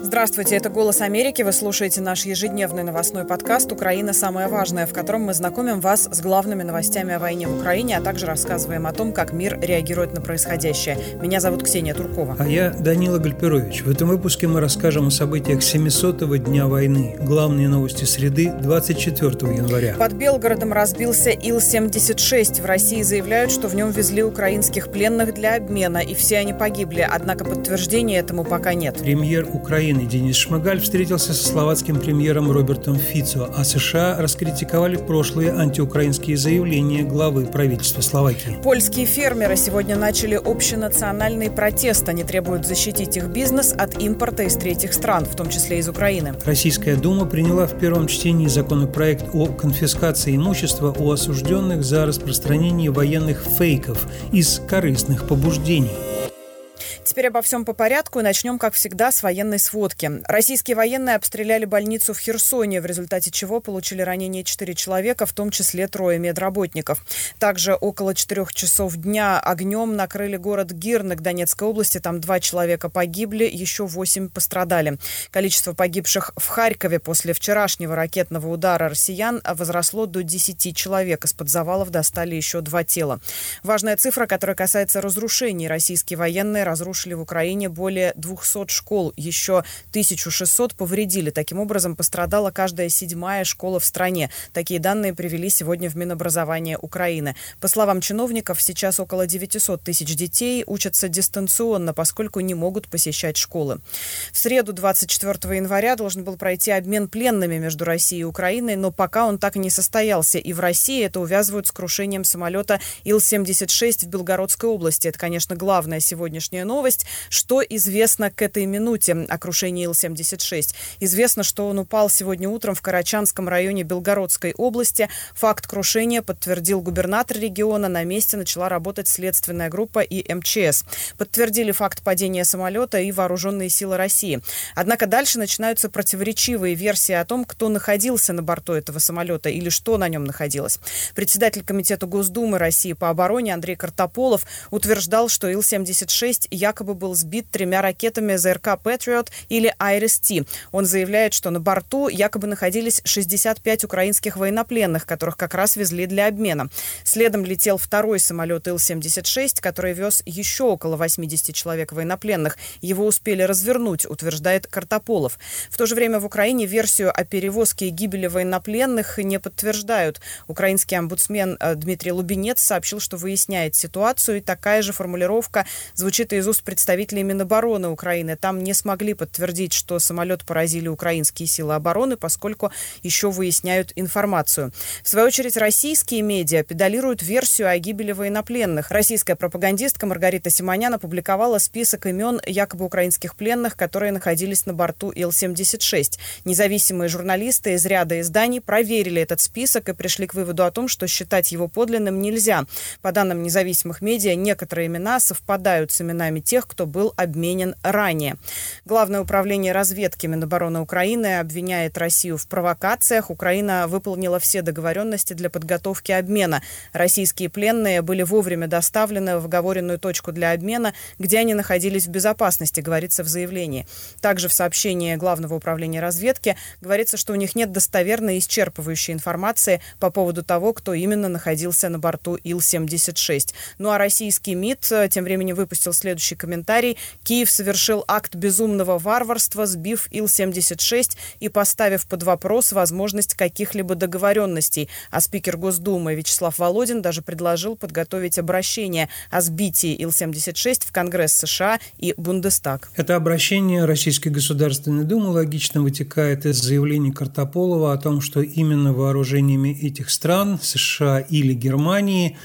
Здравствуйте, это «Голос Америки». Вы слушаете наш ежедневный новостной подкаст «Украина. Самое важное», в котором мы знакомим вас с главными новостями о войне в Украине, а также рассказываем о том, как мир реагирует на происходящее. Меня зовут Ксения Туркова. А я Данила Гальперович. В этом выпуске мы расскажем о событиях 700-го дня войны. Главные новости среды 24 января. Под Белгородом разбился Ил-76. В России заявляют, что в нем везли украинских пленных для обмена, и все они погибли. Однако подтверждения этому пока нет. Премьер Украины Украины Денис Шмыгаль встретился со словацким премьером Робертом Фицо, а США раскритиковали прошлые антиукраинские заявления главы правительства Словакии. Польские фермеры сегодня начали общенациональный протест. Они требуют защитить их бизнес от импорта из третьих стран, в том числе из Украины. Российская Дума приняла в первом чтении законопроект о конфискации имущества у осужденных за распространение военных фейков из корыстных побуждений. Теперь обо всем по порядку начнем, как всегда, с военной сводки. Российские военные обстреляли больницу в Херсоне, в результате чего получили ранения 4 человека, в том числе трое медработников. Также около 4 часов дня огнем накрыли город Гирнок Донецкой области. Там два человека погибли, еще 8 пострадали. Количество погибших в Харькове после вчерашнего ракетного удара россиян возросло до 10 человек. Из-под завалов достали еще два тела. Важная цифра, которая касается разрушений. Российские военные разрушили в Украине более 200 школ, еще 1600 повредили. Таким образом, пострадала каждая седьмая школа в стране. Такие данные привели сегодня в Минобразование Украины. По словам чиновников, сейчас около 900 тысяч детей учатся дистанционно, поскольку не могут посещать школы. В среду 24 января должен был пройти обмен пленными между Россией и Украиной, но пока он так и не состоялся. И в России это увязывают с крушением самолета Ил-76 в Белгородской области. Это, конечно, главная сегодняшняя новость новость. Что известно к этой минуте о крушении Ил-76? Известно, что он упал сегодня утром в Карачанском районе Белгородской области. Факт крушения подтвердил губернатор региона. На месте начала работать следственная группа и МЧС. Подтвердили факт падения самолета и вооруженные силы России. Однако дальше начинаются противоречивые версии о том, кто находился на борту этого самолета или что на нем находилось. Председатель Комитета Госдумы России по обороне Андрей Картополов утверждал, что Ил-76 якобы был сбит тремя ракетами ЗРК «Патриот» или «Айрис-Ти». Он заявляет, что на борту якобы находились 65 украинских военнопленных, которых как раз везли для обмена. Следом летел второй самолет Ил-76, который вез еще около 80 человек военнопленных. Его успели развернуть, утверждает Картополов. В то же время в Украине версию о перевозке и гибели военнопленных не подтверждают. Украинский омбудсмен э, Дмитрий Лубинец сообщил, что выясняет ситуацию, и такая же формулировка звучит из уст представителей Минобороны Украины. Там не смогли подтвердить, что самолет поразили украинские силы обороны, поскольку еще выясняют информацию. В свою очередь, российские медиа педалируют версию о гибели военнопленных. Российская пропагандистка Маргарита Симонян опубликовала список имен якобы украинских пленных, которые находились на борту Ил-76. Независимые журналисты из ряда изданий проверили этот список и пришли к выводу о том, что считать его подлинным нельзя. По данным независимых медиа, некоторые имена совпадают с именами тех, тех, кто был обменен ранее. Главное управление разведки Минобороны Украины обвиняет Россию в провокациях. Украина выполнила все договоренности для подготовки обмена. Российские пленные были вовремя доставлены в оговоренную точку для обмена, где они находились в безопасности, говорится в заявлении. Также в сообщении Главного управления разведки говорится, что у них нет достоверной и исчерпывающей информации по поводу того, кто именно находился на борту Ил-76. Ну а российский МИД э, тем временем выпустил следующий комментарий комментарий. Киев совершил акт безумного варварства, сбив Ил-76 и поставив под вопрос возможность каких-либо договоренностей. А спикер Госдумы Вячеслав Володин даже предложил подготовить обращение о сбитии Ил-76 в Конгресс США и Бундестаг. Это обращение Российской Государственной Думы логично вытекает из заявления Картополова о том, что именно вооружениями этих стран, США или Германии,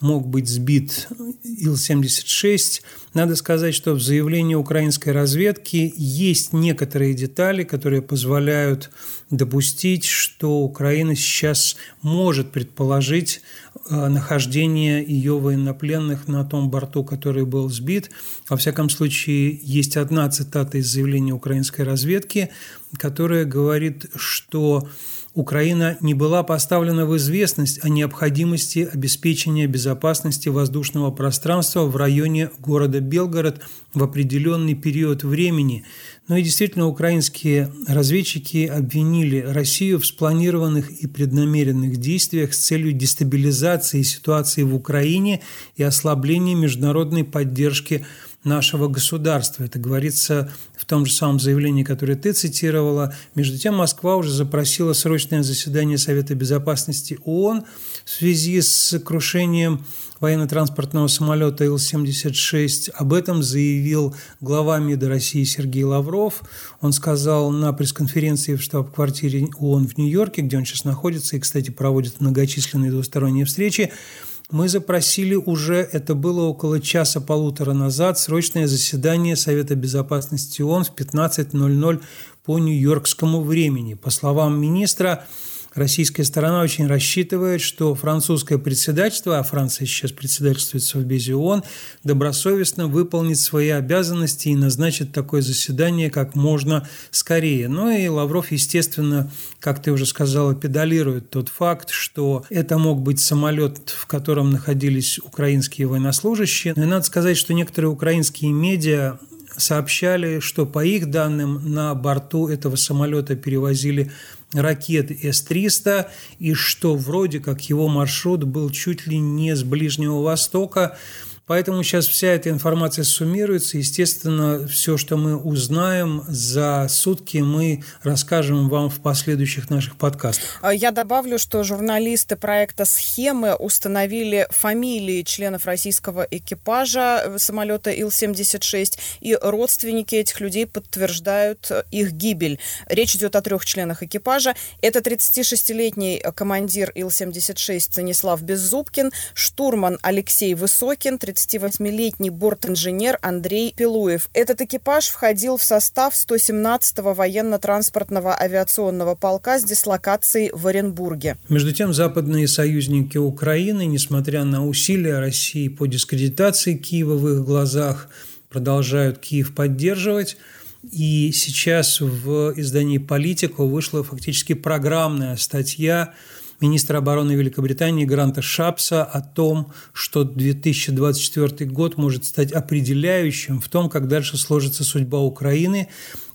мог быть сбит Ил-76. Надо сказать, что в заявлении украинской разведки есть некоторые детали, которые позволяют допустить, что Украина сейчас может предположить э, нахождение ее военнопленных на том борту, который был сбит. Во всяком случае, есть одна цитата из заявления украинской разведки, которая говорит, что Украина не была поставлена в известность о необходимости обеспечения безопасности воздушного пространства в районе города Белгород в определенный период времени. Но и действительно украинские разведчики обвинили Россию в спланированных и преднамеренных действиях с целью дестабилизации ситуации в Украине и ослабления международной поддержки нашего государства. Это говорится в том же самом заявлении, которое ты цитировала. Между тем, Москва уже запросила срочное заседание Совета Безопасности ООН в связи с крушением военно-транспортного самолета Ил-76. Об этом заявил глава МИДа России Сергей Лавров. Он сказал на пресс-конференции в штаб-квартире ООН в Нью-Йорке, где он сейчас находится и, кстати, проводит многочисленные двусторонние встречи, мы запросили уже, это было около часа-полутора назад, срочное заседание Совета Безопасности ООН в 15.00 по нью-йоркскому времени. По словам министра, Российская сторона очень рассчитывает, что французское председательство, а Франция сейчас председательствует в Совбезе ООН, добросовестно выполнит свои обязанности и назначит такое заседание как можно скорее. Ну и Лавров, естественно, как ты уже сказала, педалирует тот факт, что это мог быть самолет, в котором находились украинские военнослужащие. Но и надо сказать, что некоторые украинские медиа сообщали, что по их данным на борту этого самолета перевозили ракеты С-300, и что вроде как его маршрут был чуть ли не с Ближнего Востока, Поэтому сейчас вся эта информация суммируется. Естественно, все, что мы узнаем за сутки, мы расскажем вам в последующих наших подкастах. А я добавлю, что журналисты проекта «Схемы» установили фамилии членов российского экипажа самолета Ил-76, и родственники этих людей подтверждают их гибель. Речь идет о трех членах экипажа. Это 36-летний командир Ил-76 Станислав Беззубкин, штурман Алексей Высокин, 38-летний бортинженер Андрей Пилуев. Этот экипаж входил в состав 117-го военно-транспортного авиационного полка с дислокацией в Оренбурге. Между тем, западные союзники Украины, несмотря на усилия России по дискредитации Киева в их глазах, продолжают Киев поддерживать. И сейчас в издании «Политику» вышла фактически программная статья министра обороны Великобритании Гранта Шапса о том, что 2024 год может стать определяющим в том, как дальше сложится судьба Украины,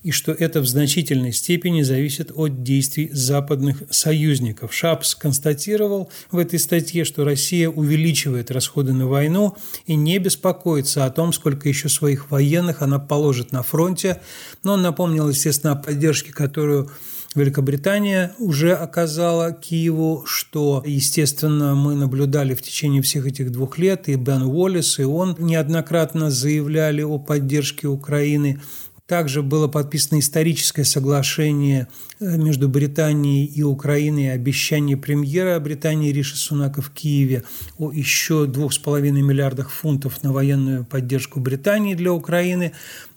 и что это в значительной степени зависит от действий западных союзников. Шапс констатировал в этой статье, что Россия увеличивает расходы на войну и не беспокоится о том, сколько еще своих военных она положит на фронте. Но он напомнил, естественно, о поддержке, которую Великобритания уже оказала Киеву, что, естественно, мы наблюдали в течение всех этих двух лет, и Бен Уоллес, и он неоднократно заявляли о поддержке Украины. Также было подписано историческое соглашение э, между Британией и Украиной, обещание премьера Британии Риши Сунака в Киеве о еще 2,5 миллиардах фунтов на военную поддержку Британии для Украины.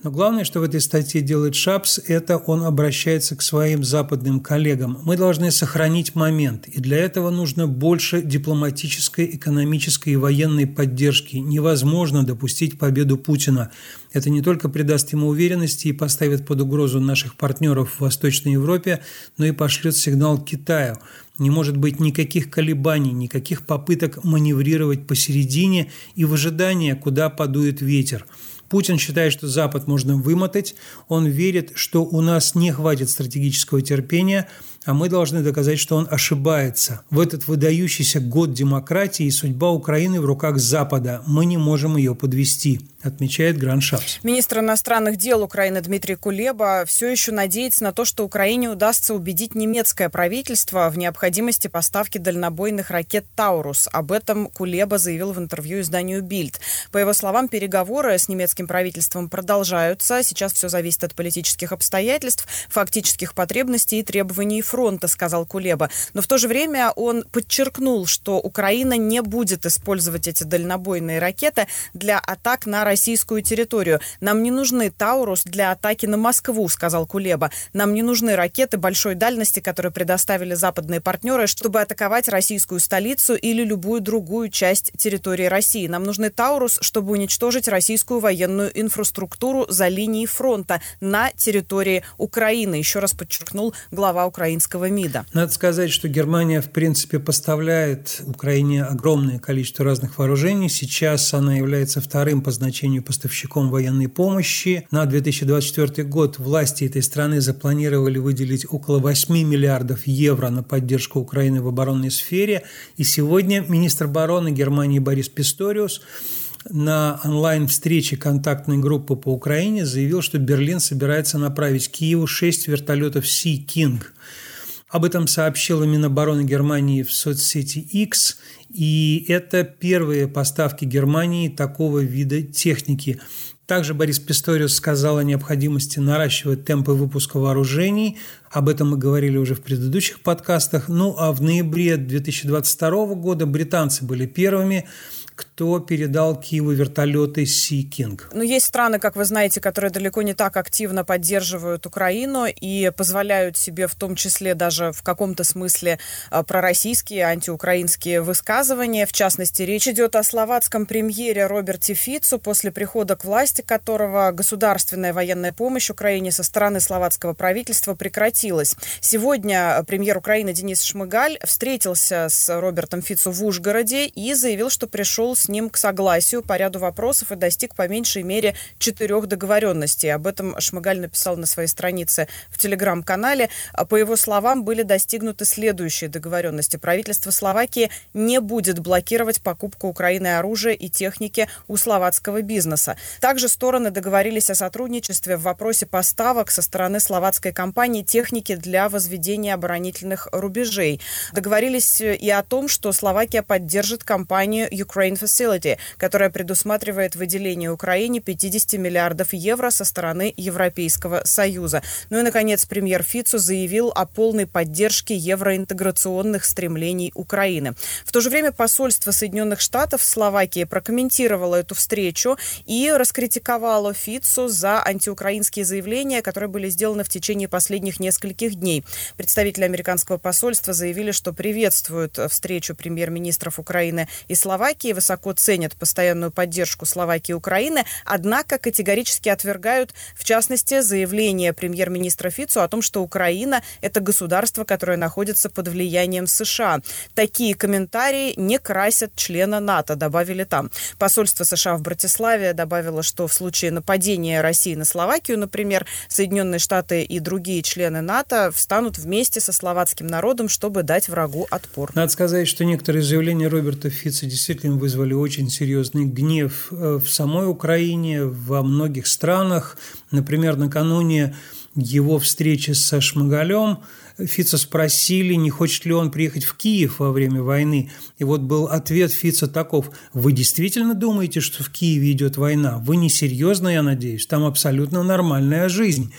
Но главное, что в этой статье делает Шапс, это он обращается к своим западным коллегам. Мы должны сохранить момент, и для этого нужно больше дипломатической, экономической и военной поддержки. Невозможно допустить победу Путина. Это не только придаст ему уверенности и поставит под угрозу наших партнеров в Восточной Европе, но и пошлет сигнал Китаю. Не может быть никаких колебаний, никаких попыток маневрировать посередине и в ожидании, куда подует ветер. Путин считает, что Запад можно вымотать. Он верит, что у нас не хватит стратегического терпения, а мы должны доказать, что он ошибается. В этот выдающийся год демократии судьба Украины в руках Запада. Мы не можем ее подвести отмечает Гран Шапс. Министр иностранных дел Украины Дмитрий Кулеба все еще надеется на то, что Украине удастся убедить немецкое правительство в необходимости поставки дальнобойных ракет «Таурус». Об этом Кулеба заявил в интервью изданию «Бильд». По его словам, переговоры с немецким правительством продолжаются. Сейчас все зависит от политических обстоятельств, фактических потребностей и требований фронта, сказал Кулеба. Но в то же время он подчеркнул, что Украина не будет использовать эти дальнобойные ракеты для атак на Россию российскую территорию. Нам не нужны Таурус для атаки на Москву, сказал Кулеба. Нам не нужны ракеты большой дальности, которые предоставили западные партнеры, чтобы атаковать российскую столицу или любую другую часть территории России. Нам нужны Таурус, чтобы уничтожить российскую военную инфраструктуру за линией фронта на территории Украины. Еще раз подчеркнул глава украинского МИДа. Надо сказать, что Германия, в принципе, поставляет Украине огромное количество разных вооружений. Сейчас она является вторым по значению поставщиком военной помощи. На 2024 год власти этой страны запланировали выделить около 8 миллиардов евро на поддержку Украины в оборонной сфере. И сегодня министр обороны Германии Борис Писториус на онлайн-встрече контактной группы по Украине заявил, что Берлин собирается направить Киеву 6 вертолетов Sea King. Об этом сообщила Минобороны Германии в соцсети X, и это первые поставки Германии такого вида техники. Также Борис Писториус сказал о необходимости наращивать темпы выпуска вооружений. Об этом мы говорили уже в предыдущих подкастах. Ну а в ноябре 2022 года британцы были первыми, кто передал Киеву вертолеты Sea King. Ну, есть страны, как вы знаете, которые далеко не так активно поддерживают Украину и позволяют себе в том числе даже в каком-то смысле а, пророссийские, антиукраинские высказывания. В частности, речь идет о словацком премьере Роберте Фицу, после прихода к власти которого государственная военная помощь Украине со стороны словацкого правительства прекратилась. Сегодня премьер Украины Денис Шмыгаль встретился с Робертом Фицу в Ужгороде и заявил, что пришел пришел с ним к согласию по ряду вопросов и достиг по меньшей мере четырех договоренностей. Об этом Шмыгаль написал на своей странице в телеграм-канале. А по его словам, были достигнуты следующие договоренности. Правительство Словакии не будет блокировать покупку Украины оружия и техники у словацкого бизнеса. Также стороны договорились о сотрудничестве в вопросе поставок со стороны словацкой компании техники для возведения оборонительных рубежей. Договорились и о том, что Словакия поддержит компанию Ukraine Ukraine Facility, которая предусматривает выделение Украине 50 миллиардов евро со стороны Европейского Союза. Ну и, наконец, премьер Фицу заявил о полной поддержке евроинтеграционных стремлений Украины. В то же время посольство Соединенных Штатов в Словакии прокомментировало эту встречу и раскритиковало Фицу за антиукраинские заявления, которые были сделаны в течение последних нескольких дней. Представители американского посольства заявили, что приветствуют встречу премьер-министров Украины и Словакии, высоко ценят постоянную поддержку Словакии и Украины, однако категорически отвергают, в частности, заявление премьер-министра Фицу о том, что Украина – это государство, которое находится под влиянием США. Такие комментарии не красят члена НАТО, добавили там. Посольство США в Братиславе добавило, что в случае нападения России на Словакию, например, Соединенные Штаты и другие члены НАТО встанут вместе со словацким народом, чтобы дать врагу отпор. Надо сказать, что некоторые заявления Роберта Фица действительно вызвали вызвали очень серьезный гнев э, в самой Украине, во многих странах. Например, накануне его встречи со Шмагалем Фица спросили, не хочет ли он приехать в Киев во время войны. И вот был ответ Фица таков. Вы действительно думаете, что в Киеве идет война? Вы не серьезно, я надеюсь? Там абсолютно нормальная жизнь.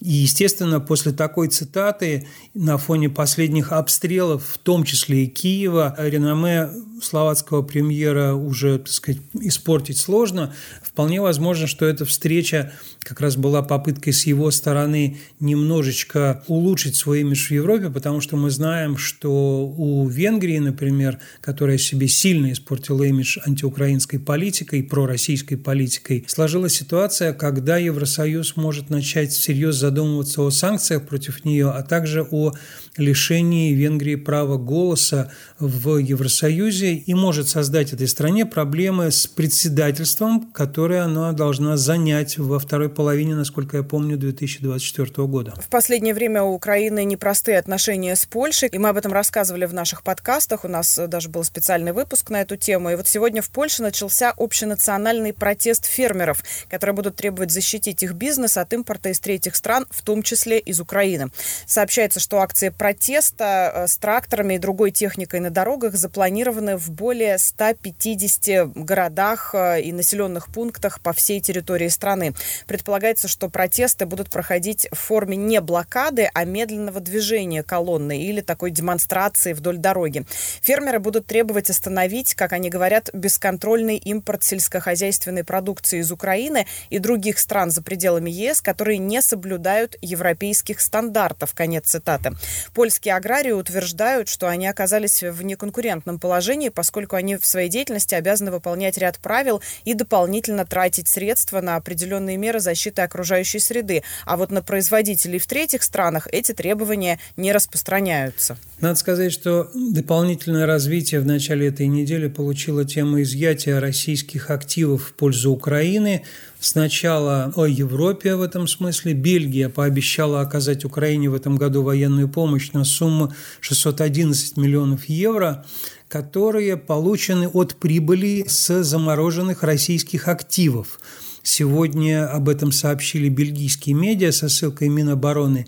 И, естественно, после такой цитаты на фоне последних обстрелов, в том числе и Киева, реноме словацкого премьера уже, так сказать, испортить сложно. Вполне возможно, что эта встреча как раз была попыткой с его стороны немножечко улучшить свой имидж в Европе, потому что мы знаем, что у Венгрии, например, которая себе сильно испортила имидж антиукраинской политикой, пророссийской политикой, сложилась ситуация, когда Евросоюз может начать всерьез задумываться о санкциях против нее, а также о лишении Венгрии права голоса в Евросоюзе и может создать этой стране проблемы с председательством, которое она должна занять во второй половине, насколько я помню, 2024 года. В последнее время у Украины непростые отношения с Польшей, и мы об этом рассказывали в наших подкастах. У нас даже был специальный выпуск на эту тему. И вот сегодня в Польше начался общенациональный протест фермеров, которые будут требовать защитить их бизнес от импорта из третьих стран, в том числе из Украины. Сообщается, что акции протеста э, с тракторами и другой техникой на дорогах запланированы в более 150 городах э, и населенных пунктах по всей территории страны. Предполагается, что протесты будут проходить в форме не блокады, а медленного движения колонны или такой демонстрации вдоль дороги. Фермеры будут требовать остановить, как они говорят, бесконтрольный импорт сельскохозяйственной продукции из Украины и других стран за пределами ЕС, которые не соблюдают европейских стандартов. Конец цитаты. Польские аграрии утверждают, что они оказались в неконкурентном положении, поскольку они в своей деятельности обязаны выполнять ряд правил и дополнительно тратить средства на определенные меры защиты окружающей среды. А вот на производителей в третьих странах эти требования требования не распространяются. Надо сказать, что дополнительное развитие в начале этой недели получила тема изъятия российских активов в пользу Украины. Сначала о Европе в этом смысле. Бельгия пообещала оказать Украине в этом году военную помощь на сумму 611 миллионов евро которые получены от прибыли с замороженных российских активов. Сегодня об этом сообщили бельгийские медиа со ссылкой Минобороны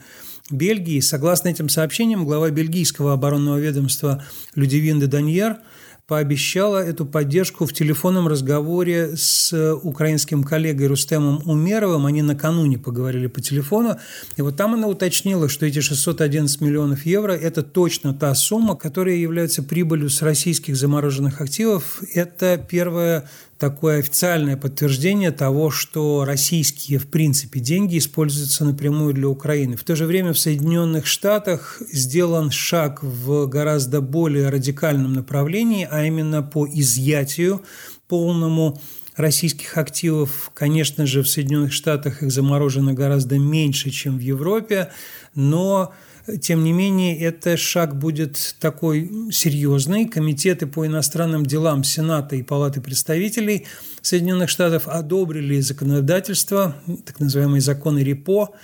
Бельгии. Согласно этим сообщениям, глава бельгийского оборонного ведомства Людивин де Даньер – пообещала эту поддержку в телефонном разговоре с украинским коллегой Рустемом Умеровым. Они накануне поговорили по телефону. И вот там она уточнила, что эти 611 миллионов евро – это точно та сумма, которая является прибылью с российских замороженных активов. Это первая такое официальное подтверждение того, что российские, в принципе, деньги используются напрямую для Украины. В то же время в Соединенных Штатах сделан шаг в гораздо более радикальном направлении, а именно по изъятию полному российских активов. Конечно же, в Соединенных Штатах их заморожено гораздо меньше, чем в Европе, но тем не менее, это шаг будет такой серьезный. Комитеты по иностранным делам Сената и Палаты представителей Соединенных Штатов одобрили законодательство, так называемые законы РИПО,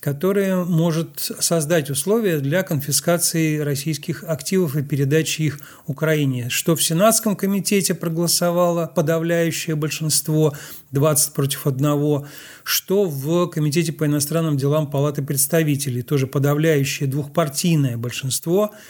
которое может создать условия для конфискации российских активов и передачи их Украине. Что в Сенатском комитете проголосовало подавляющее большинство, 20 против 1, что в Комитете по иностранным делам Палаты представителей, тоже подавляющее двухпартийное большинство –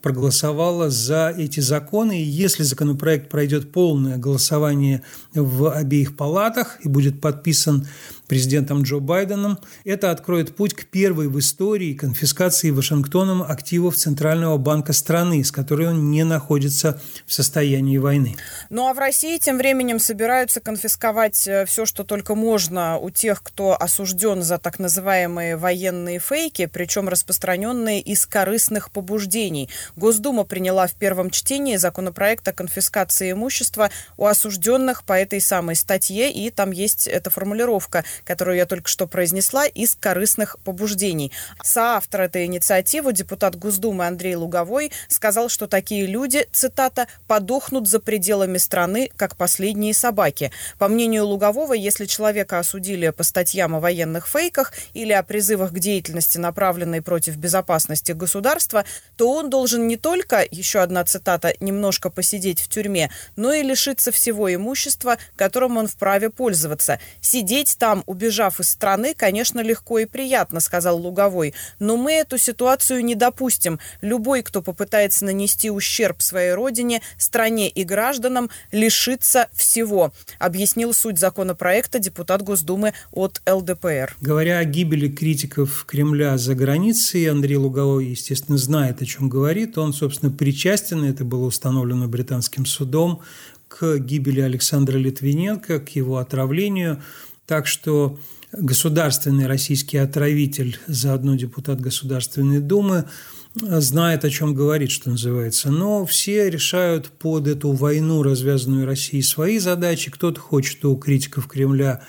проголосовала за эти законы. И если законопроект пройдет полное голосование в обеих палатах и будет подписан президентом Джо Байденом, это откроет путь к первой в истории конфискации Вашингтоном активов Центрального банка страны, с которой он не находится в состоянии войны. Ну а в России тем временем собираются конфисковать э, все, что только можно у тех, кто осужден за так называемые военные фейки, причем распространенные из корыстных побуждений. Госдума приняла в первом чтении законопроект о конфискации имущества у осужденных по этой самой статье, и там есть эта формулировка, которую я только что произнесла, из корыстных побуждений. Соавтор этой инициативы, депутат Госдумы Андрей Луговой, сказал, что такие люди, цитата, «подохнут за пределами страны, как последние собаки». По мнению Лугового, если человека осудили по статьям о военных фейках или о призывах к деятельности, направленной против безопасности государства, то он должен не только, еще одна цитата, немножко посидеть в тюрьме, но и лишиться всего имущества, которым он вправе пользоваться. Сидеть там, убежав из страны, конечно, легко и приятно, сказал Луговой, но мы эту ситуацию не допустим. Любой, кто попытается нанести ущерб своей родине, стране и гражданам, лишится всего, объяснил суть законопроекта депутат Госдумы от ЛДПР. Говоря о гибели критиков Кремля за границей, Андрей Луговой, естественно, знает, о чем говорит он, собственно, причастен, это было установлено британским судом, к гибели Александра Литвиненко, к его отравлению. Так что государственный российский отравитель, заодно депутат Государственной Думы, знает, о чем говорит, что называется. Но все решают под эту войну, развязанную Россией, свои задачи. Кто-то хочет у критиков Кремля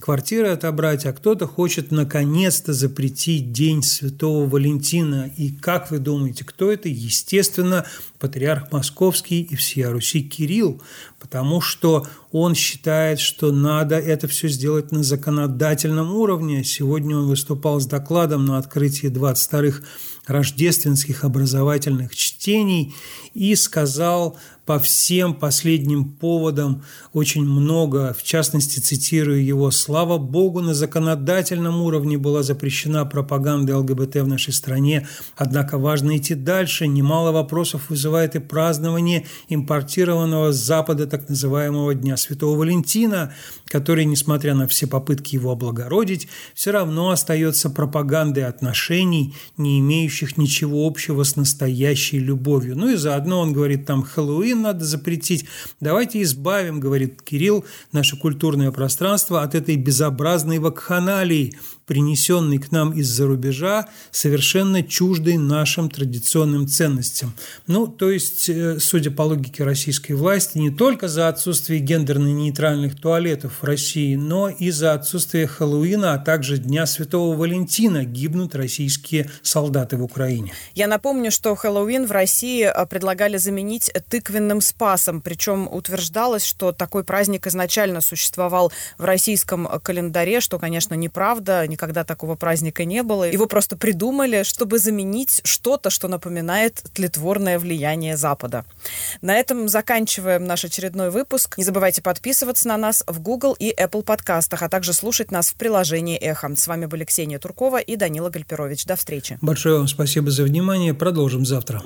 квартиры отобрать, а кто-то хочет наконец-то запретить День Святого Валентина. И как вы думаете, кто это? Естественно, патриарх Московский и всея Руси Кирилл, потому что он считает, что надо это все сделать на законодательном уровне. Сегодня он выступал с докладом на открытии 22-х рождественских образовательных чтений и сказал по всем последним поводам очень много, в частности, цитирую его, «Слава Богу, на законодательном уровне была запрещена пропаганда ЛГБТ в нашей стране, однако важно идти дальше. Немало вопросов вызывает и празднование импортированного с Запада так называемого Дня Святого Валентина, который, несмотря на все попытки его облагородить, все равно остается пропагандой отношений, не имеющих ничего общего с настоящей любовью. Ну и заодно он говорит там Хэллоуин надо запретить. Давайте избавим, говорит Кирилл, наше культурное пространство от этой безобразной вакханалии, принесенной к нам из-за рубежа, совершенно чуждой нашим традиционным ценностям. Ну, то есть, э, судя по логике российской власти, не только за отсутствие гендерной гендерно-нейтральных туалетов в России, но из-за отсутствия Хэллоуина, а также Дня Святого Валентина гибнут российские солдаты в Украине. Я напомню, что Хэллоуин в России э, предлагали заменить тыквенным спасом, причем утверждалось, что такой праздник изначально существовал в российском календаре, что, конечно, неправда, никогда такого праздника не было. Его просто придумали, чтобы заменить что-то, что напоминает тлетворное влияние Запада. На этом заканчиваем наш очередной выпуск. Не забывайте подписываться на нас в Google и Apple подкастах, а также слушать нас в приложении «Эхо». С вами были Ксения Туркова и Данила Гальперович. До встречи. Большое вам спасибо за внимание. Продолжим завтра.